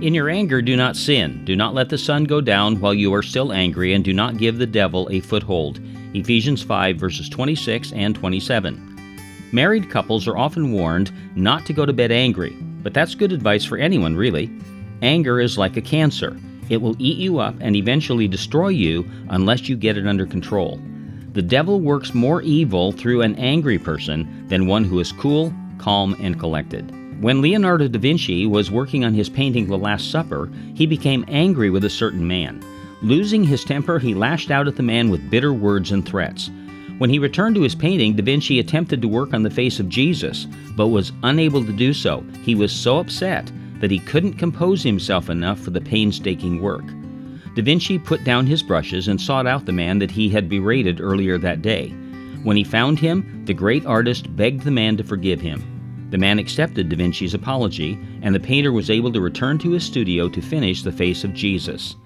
In your anger, do not sin. Do not let the sun go down while you are still angry, and do not give the devil a foothold. Ephesians 5, verses 26 and 27. Married couples are often warned not to go to bed angry, but that's good advice for anyone, really. Anger is like a cancer. It will eat you up and eventually destroy you unless you get it under control. The devil works more evil through an angry person than one who is cool, calm, and collected. When Leonardo da Vinci was working on his painting The Last Supper, he became angry with a certain man. Losing his temper, he lashed out at the man with bitter words and threats. When he returned to his painting, Da Vinci attempted to work on the face of Jesus, but was unable to do so. He was so upset that he couldn't compose himself enough for the painstaking work. Da Vinci put down his brushes and sought out the man that he had berated earlier that day. When he found him, the great artist begged the man to forgive him. The man accepted Da Vinci's apology, and the painter was able to return to his studio to finish the face of Jesus.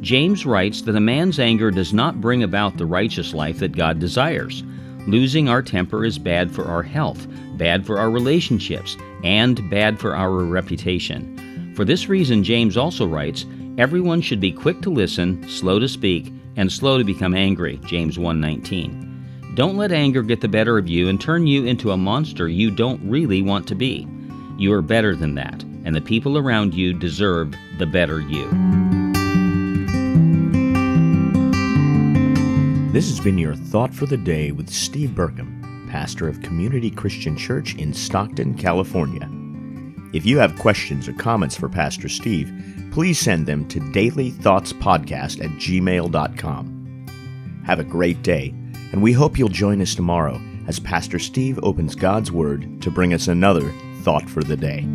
James writes that a man's anger does not bring about the righteous life that God desires. Losing our temper is bad for our health, bad for our relationships, and bad for our reputation. For this reason, James also writes, Everyone should be quick to listen, slow to speak, and slow to become angry. James 1:19. Don't let anger get the better of you and turn you into a monster you don't really want to be. You are better than that, and the people around you deserve the better you. This has been your Thought for the Day with Steve Burkum, pastor of Community Christian Church in Stockton, California. If you have questions or comments for Pastor Steve, please send them to dailythoughtspodcast at gmail.com. Have a great day, and we hope you'll join us tomorrow as Pastor Steve opens God's Word to bring us another Thought for the Day.